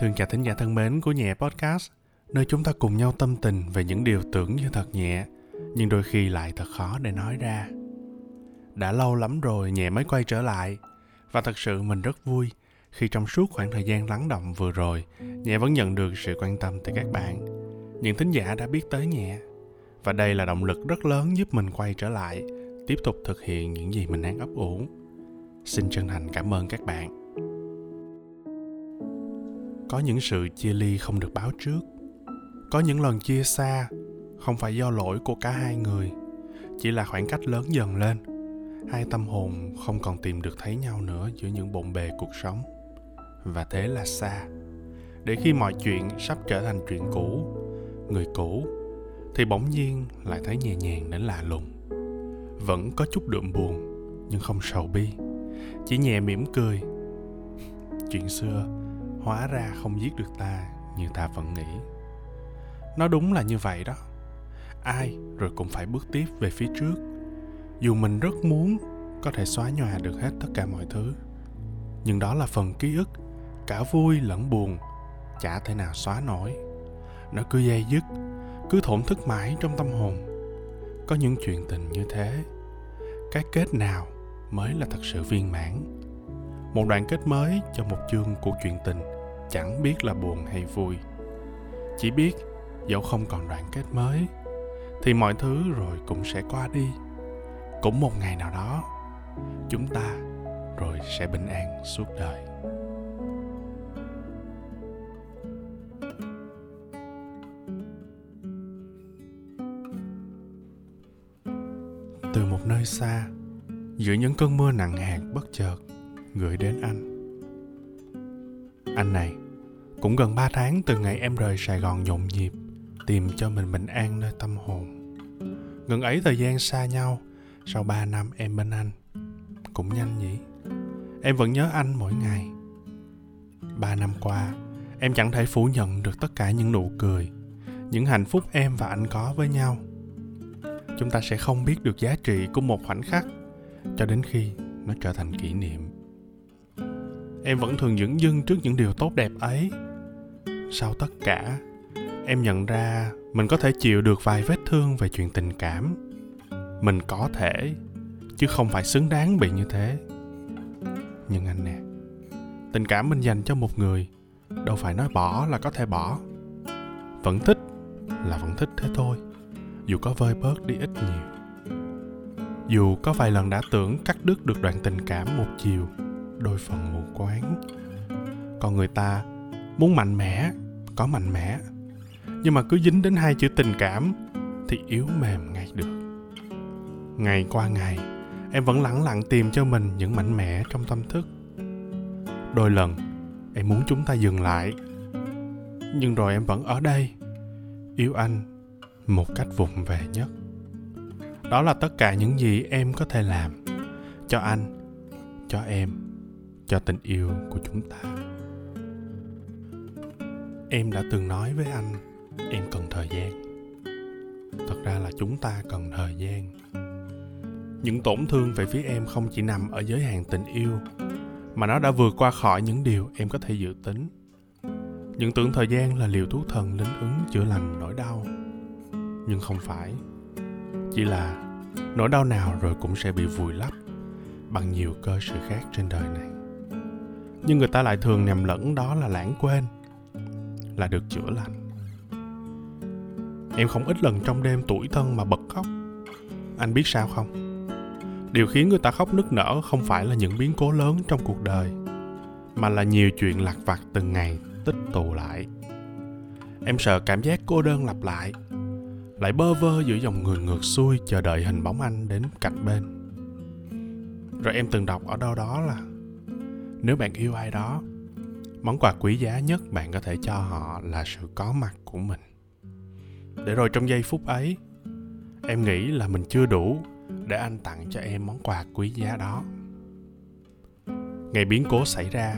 Thương chào thính giả thân mến của Nhẹ Podcast, nơi chúng ta cùng nhau tâm tình về những điều tưởng như thật nhẹ, nhưng đôi khi lại thật khó để nói ra. Đã lâu lắm rồi Nhẹ mới quay trở lại, và thật sự mình rất vui khi trong suốt khoảng thời gian lắng động vừa rồi, Nhẹ vẫn nhận được sự quan tâm từ các bạn. Những thính giả đã biết tới Nhẹ, và đây là động lực rất lớn giúp mình quay trở lại, tiếp tục thực hiện những gì mình đang ấp ủ. Xin chân thành cảm ơn các bạn có những sự chia ly không được báo trước. Có những lần chia xa, không phải do lỗi của cả hai người, chỉ là khoảng cách lớn dần lên. Hai tâm hồn không còn tìm được thấy nhau nữa giữa những bộn bề cuộc sống. Và thế là xa. Để khi mọi chuyện sắp trở thành chuyện cũ, người cũ, thì bỗng nhiên lại thấy nhẹ nhàng đến lạ lùng. Vẫn có chút đượm buồn, nhưng không sầu bi. Chỉ nhẹ mỉm cười. Chuyện xưa hóa ra không giết được ta như ta vẫn nghĩ. Nó đúng là như vậy đó. Ai rồi cũng phải bước tiếp về phía trước. Dù mình rất muốn có thể xóa nhòa được hết tất cả mọi thứ, nhưng đó là phần ký ức, cả vui lẫn buồn, chả thể nào xóa nổi. Nó cứ dây dứt, cứ thổn thức mãi trong tâm hồn. Có những chuyện tình như thế, cái kết nào mới là thật sự viên mãn? Một đoạn kết mới cho một chương của chuyện tình, chẳng biết là buồn hay vui. Chỉ biết, dẫu không còn đoạn kết mới, thì mọi thứ rồi cũng sẽ qua đi. Cũng một ngày nào đó, chúng ta rồi sẽ bình an suốt đời. Từ một nơi xa, giữa những cơn mưa nặng hạt bất chợt gửi đến anh. Anh này, cũng gần 3 tháng từ ngày em rời Sài Gòn nhộn nhịp, tìm cho mình bình an nơi tâm hồn. Ngần ấy thời gian xa nhau, sau 3 năm em bên anh, cũng nhanh nhỉ. Em vẫn nhớ anh mỗi ngày. Ba năm qua, em chẳng thể phủ nhận được tất cả những nụ cười, những hạnh phúc em và anh có với nhau. Chúng ta sẽ không biết được giá trị của một khoảnh khắc cho đến khi nó trở thành kỷ niệm em vẫn thường dửng dưng trước những điều tốt đẹp ấy. Sau tất cả, em nhận ra mình có thể chịu được vài vết thương về chuyện tình cảm. Mình có thể, chứ không phải xứng đáng bị như thế. Nhưng anh nè, tình cảm mình dành cho một người, đâu phải nói bỏ là có thể bỏ. Vẫn thích là vẫn thích thế thôi, dù có vơi bớt đi ít nhiều. Dù có vài lần đã tưởng cắt đứt được đoạn tình cảm một chiều đôi phần mù quáng. Còn người ta muốn mạnh mẽ, có mạnh mẽ. Nhưng mà cứ dính đến hai chữ tình cảm thì yếu mềm ngay được. Ngày qua ngày, em vẫn lẳng lặng tìm cho mình những mạnh mẽ trong tâm thức. Đôi lần, em muốn chúng ta dừng lại. Nhưng rồi em vẫn ở đây, yêu anh một cách vụng về nhất. Đó là tất cả những gì em có thể làm cho anh, cho em cho tình yêu của chúng ta. Em đã từng nói với anh, em cần thời gian. Thật ra là chúng ta cần thời gian. Những tổn thương về phía em không chỉ nằm ở giới hạn tình yêu, mà nó đã vượt qua khỏi những điều em có thể dự tính. Những tưởng thời gian là liều thuốc thần linh ứng chữa lành nỗi đau. Nhưng không phải, chỉ là nỗi đau nào rồi cũng sẽ bị vùi lấp bằng nhiều cơ sự khác trên đời này nhưng người ta lại thường nhầm lẫn đó là lãng quên, là được chữa lành. Em không ít lần trong đêm tuổi thân mà bật khóc. Anh biết sao không? Điều khiến người ta khóc nức nở không phải là những biến cố lớn trong cuộc đời, mà là nhiều chuyện lặt vặt từng ngày tích tụ lại. Em sợ cảm giác cô đơn lặp lại lại bơ vơ giữa dòng người ngược xuôi chờ đợi hình bóng anh đến cạnh bên. Rồi em từng đọc ở đâu đó là nếu bạn yêu ai đó, món quà quý giá nhất bạn có thể cho họ là sự có mặt của mình. Để rồi trong giây phút ấy, em nghĩ là mình chưa đủ để anh tặng cho em món quà quý giá đó. Ngày biến cố xảy ra,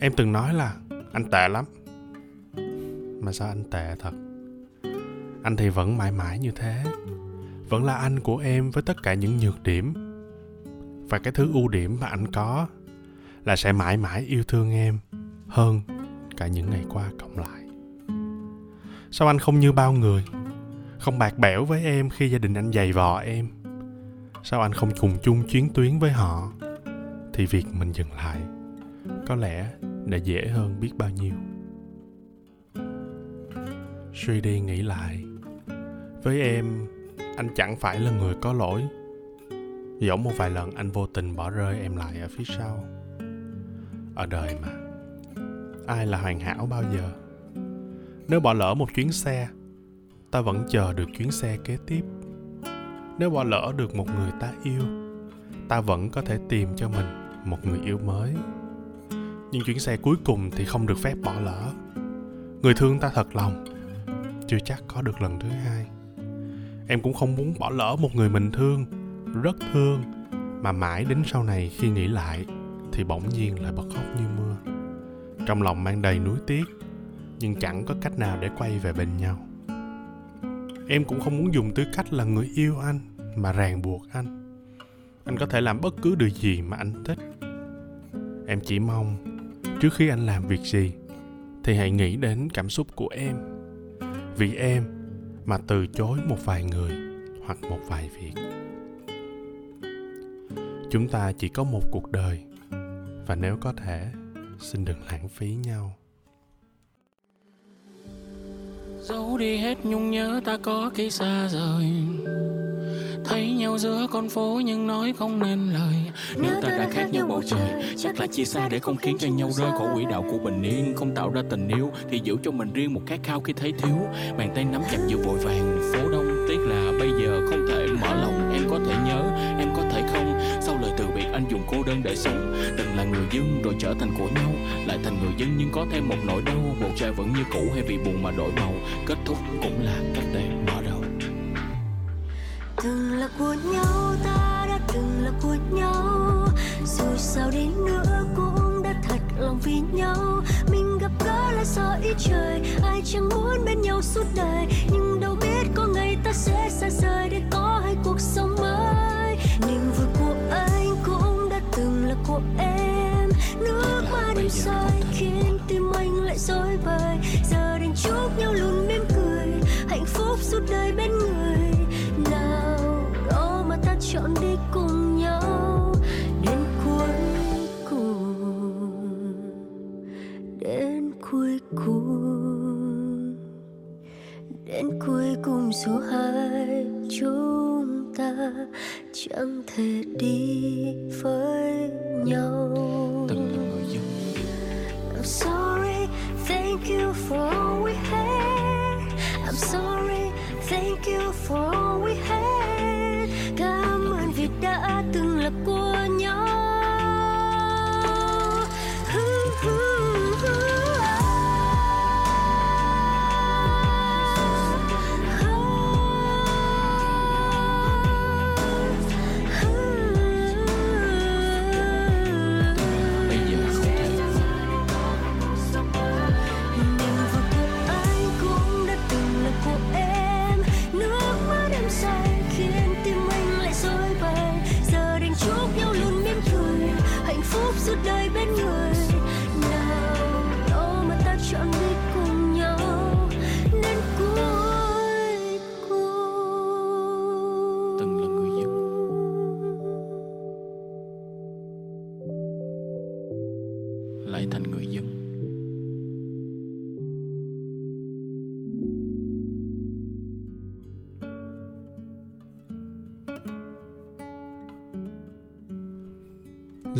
em từng nói là anh tệ lắm. Mà sao anh tệ thật? Anh thì vẫn mãi mãi như thế. Vẫn là anh của em với tất cả những nhược điểm. Và cái thứ ưu điểm mà anh có là sẽ mãi mãi yêu thương em hơn cả những ngày qua cộng lại. Sao anh không như bao người, không bạc bẽo với em khi gia đình anh giày vò em? Sao anh không cùng chung chuyến tuyến với họ thì việc mình dừng lại có lẽ đã dễ hơn biết bao nhiêu? Suy đi nghĩ lại, với em, anh chẳng phải là người có lỗi. Dẫu một vài lần anh vô tình bỏ rơi em lại ở phía sau ở đời mà. Ai là hoàn hảo bao giờ? Nếu bỏ lỡ một chuyến xe, ta vẫn chờ được chuyến xe kế tiếp. Nếu bỏ lỡ được một người ta yêu, ta vẫn có thể tìm cho mình một người yêu mới. Nhưng chuyến xe cuối cùng thì không được phép bỏ lỡ. Người thương ta thật lòng, chưa chắc có được lần thứ hai. Em cũng không muốn bỏ lỡ một người mình thương, rất thương, mà mãi đến sau này khi nghĩ lại thì bỗng nhiên lại bật khóc như mưa. Trong lòng mang đầy nuối tiếc, nhưng chẳng có cách nào để quay về bên nhau. Em cũng không muốn dùng tư cách là người yêu anh mà ràng buộc anh. Anh có thể làm bất cứ điều gì mà anh thích. Em chỉ mong trước khi anh làm việc gì thì hãy nghĩ đến cảm xúc của em. Vì em mà từ chối một vài người hoặc một vài việc. Chúng ta chỉ có một cuộc đời và nếu có thể xin đừng lãng phí nhau. Giấu đi hết nhung nhớ ta có khi xa rời. Thấy nhau giữa con phố nhưng nói không nên lời. Nếu ta đã khác nhau bầu trời Chắc là chia xa để không khiến cho nhau rơi khỏi quỹ đạo của bình yên Không tạo ra tình yêu Thì giữ cho mình riêng một khát khao khi thấy thiếu. Bàn tay nắm chặt giữa vội vàng Phố đông tiếc là bây giờ không thể mở lòng Em có thể nhớ, cô đơn để sống. Từng là người dân rồi trở thành của nhau, Lại thành người dân nhưng có thêm một nỗi đau. Bầu trời vẫn như cũ hay vì buồn mà đổi màu, Kết thúc cũng là cách để mở đầu. Từng là của nhau, ta đã từng là của nhau. Dù sao đi nữa cũng đã thật lòng vì nhau. Mình gặp gỡ là do ý trời, ai chẳng muốn bên nhau suốt đời. Nhưng đâu biết có ngày ta sẽ xa rời để có hai cuộc sống bây giờ không rơi khiến tim anh lại rối bời, giờ đành chúc nhau luôn mỉm cười, hạnh phúc suốt đời bên người. Nào đó mà ta chọn đi cùng nhau, đến cuối cùng, đến cuối cùng, đến cuối cùng số hai chúng ta chẳng thể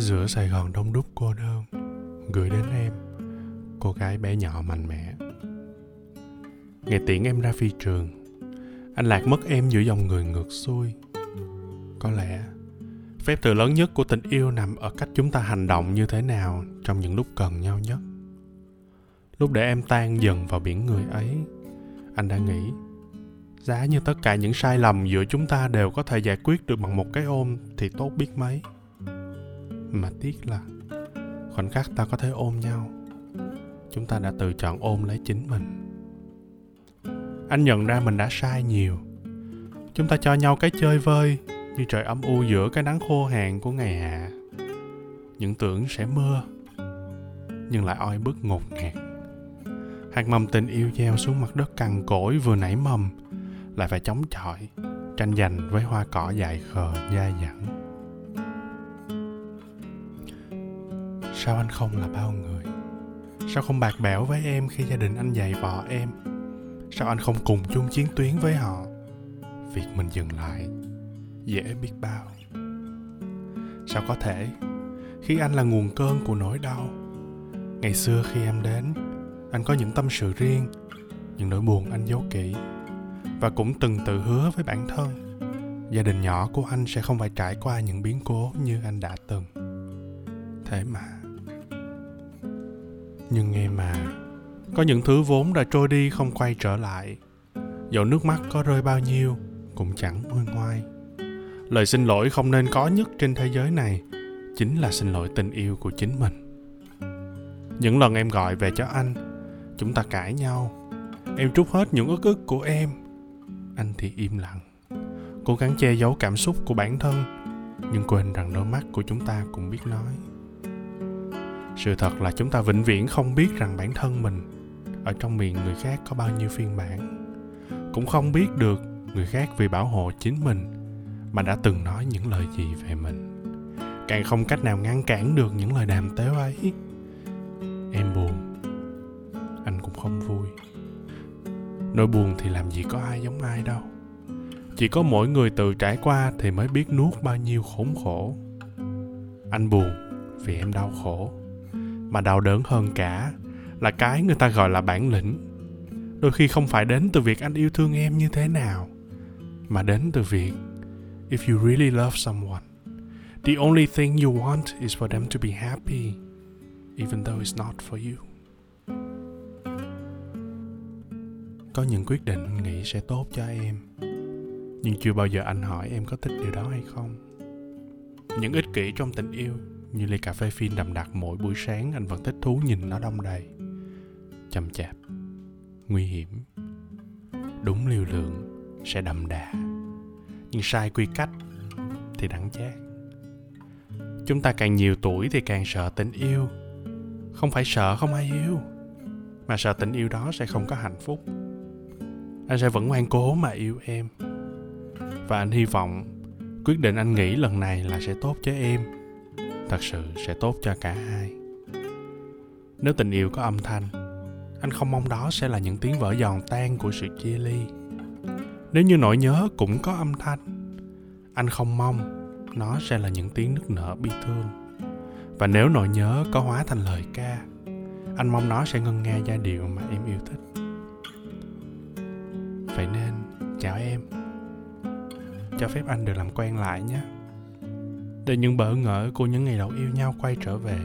giữa sài gòn đông đúc cô đơn, gửi đến em, cô gái bé nhỏ mạnh mẽ. Ngày tiễn em ra phi trường, anh lạc mất em giữa dòng người ngược xuôi. Có lẽ, phép từ lớn nhất của tình yêu nằm ở cách chúng ta hành động như thế nào trong những lúc cần nhau nhất. Lúc để em tan dần vào biển người ấy, anh đã nghĩ, giá như tất cả những sai lầm giữa chúng ta đều có thể giải quyết được bằng một cái ôm thì tốt biết mấy mà tiếc là, khoảnh khắc ta có thể ôm nhau, chúng ta đã tự chọn ôm lấy chính mình. Anh nhận ra mình đã sai nhiều. Chúng ta cho nhau cái chơi vơi như trời âm u giữa cái nắng khô hạn của ngày hạ. Những tưởng sẽ mưa, nhưng lại oi bức ngột ngạt. Hạt mầm tình yêu gieo xuống mặt đất cằn cỗi vừa nảy mầm, lại phải chống chọi, tranh giành với hoa cỏ dài khờ, dai dẳng. Sao anh không là bao người? Sao không bạc bẽo với em khi gia đình anh dạy vò em? Sao anh không cùng chung chiến tuyến với họ? Việc mình dừng lại, dễ biết bao. Sao có thể? Khi anh là nguồn cơn của nỗi đau. Ngày xưa khi em đến, anh có những tâm sự riêng, những nỗi buồn anh giấu kỹ. Và cũng từng tự hứa với bản thân, gia đình nhỏ của anh sẽ không phải trải qua những biến cố như anh đã từng. Thế mà nhưng em mà, có những thứ vốn đã trôi đi không quay trở lại. Dẫu nước mắt có rơi bao nhiêu, cũng chẳng nguôi ngoai. Lời xin lỗi không nên có nhất trên thế giới này, chính là xin lỗi tình yêu của chính mình. Những lần em gọi về cho anh, chúng ta cãi nhau. Em trút hết những ức ức của em. Anh thì im lặng, cố gắng che giấu cảm xúc của bản thân, nhưng quên rằng đôi mắt của chúng ta cũng biết nói sự thật là chúng ta vĩnh viễn không biết rằng bản thân mình ở trong miệng người khác có bao nhiêu phiên bản. Cũng không biết được người khác vì bảo hộ chính mình mà đã từng nói những lời gì về mình. Càng không cách nào ngăn cản được những lời đàm tếu ấy. Em buồn. Anh cũng không vui. Nỗi buồn thì làm gì có ai giống ai đâu. Chỉ có mỗi người tự trải qua thì mới biết nuốt bao nhiêu khốn khổ. Anh buồn vì em đau khổ mà đau đớn hơn cả, là cái người ta gọi là bản lĩnh. Đôi khi không phải đến từ việc anh yêu thương em như thế nào, mà đến từ việc, if you really love someone, the only thing you want is for them to be happy, even though it's not for you. Có những quyết định anh nghĩ sẽ tốt cho em, nhưng chưa bao giờ anh hỏi em có thích điều đó hay không. Những ích kỷ trong tình yêu như ly cà phê phin đậm đặc mỗi buổi sáng anh vẫn thích thú nhìn nó đông đầy. Chậm chạp, nguy hiểm, đúng liều lượng sẽ đậm đà. Nhưng sai quy cách thì đắng chát. Chúng ta càng nhiều tuổi thì càng sợ tình yêu. Không phải sợ không ai yêu, mà sợ tình yêu đó sẽ không có hạnh phúc. Anh sẽ vẫn ngoan cố mà yêu em. Và anh hy vọng, quyết định anh nghĩ lần này là sẽ tốt cho em thật sự sẽ tốt cho cả hai. Nếu tình yêu có âm thanh, anh không mong đó sẽ là những tiếng vỡ giòn tan của sự chia ly. Nếu như nỗi nhớ cũng có âm thanh, anh không mong nó sẽ là những tiếng nức nở bi thương. Và nếu nỗi nhớ có hóa thành lời ca, anh mong nó sẽ ngân nga giai điệu mà em yêu thích. Vậy nên, chào em. Cho phép anh được làm quen lại nhé để những bỡ ngỡ của những ngày đầu yêu nhau quay trở về.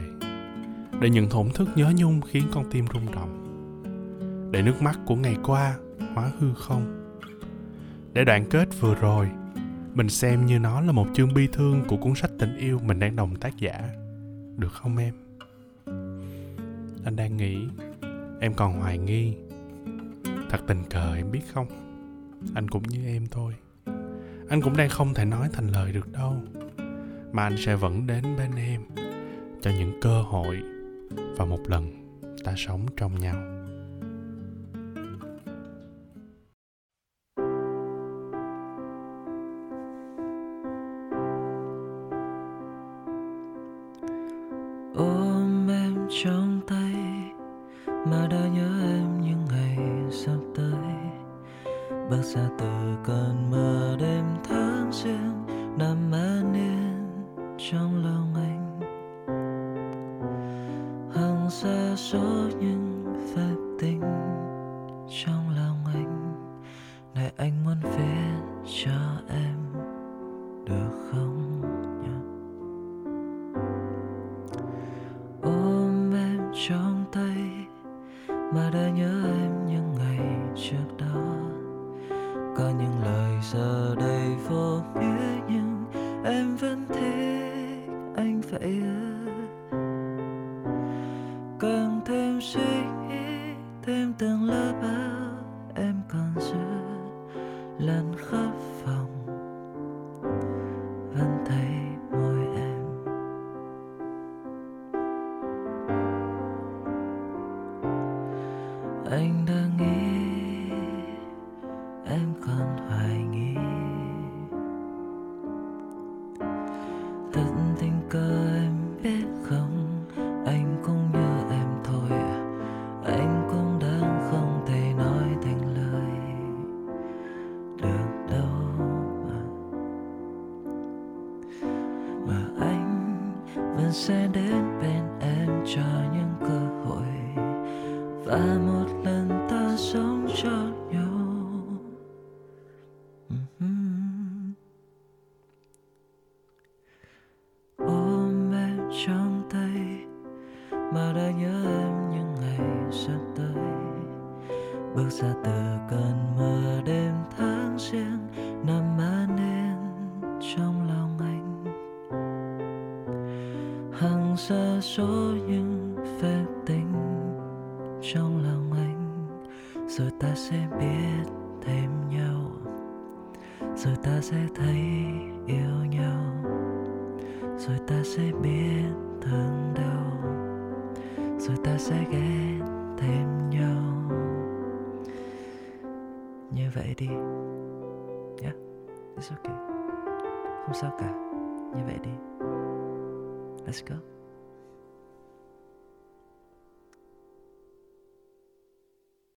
Để những thổn thức nhớ nhung khiến con tim rung động. Để nước mắt của ngày qua hóa hư không. Để đoạn kết vừa rồi, mình xem như nó là một chương bi thương của cuốn sách tình yêu mình đang đồng tác giả. Được không em? Anh đang nghĩ, em còn hoài nghi. Thật tình cờ em biết không? Anh cũng như em thôi. Anh cũng đang không thể nói thành lời được đâu mà anh sẽ vẫn đến bên em cho những cơ hội và một lần ta sống trong nhau. Ôm em trong tay mà đã nhớ em những ngày sắp tới. Bước ra từ cơn mưa đêm tháng riêng, nằm an yên trong lòng anh hằng xa số những phép tình trong lòng anh này anh muốn viết cho em được không nhỉ? ôm em trong tay mà đã nhớ anh và lòng anh, rồi ta sẽ biết thêm nhau, rồi ta sẽ thấy yêu nhau, rồi ta sẽ biết thương đau, rồi ta sẽ ghét thêm nhau. Như vậy đi. Yeah it's okay. Không sao cả. Như vậy đi. Let's go.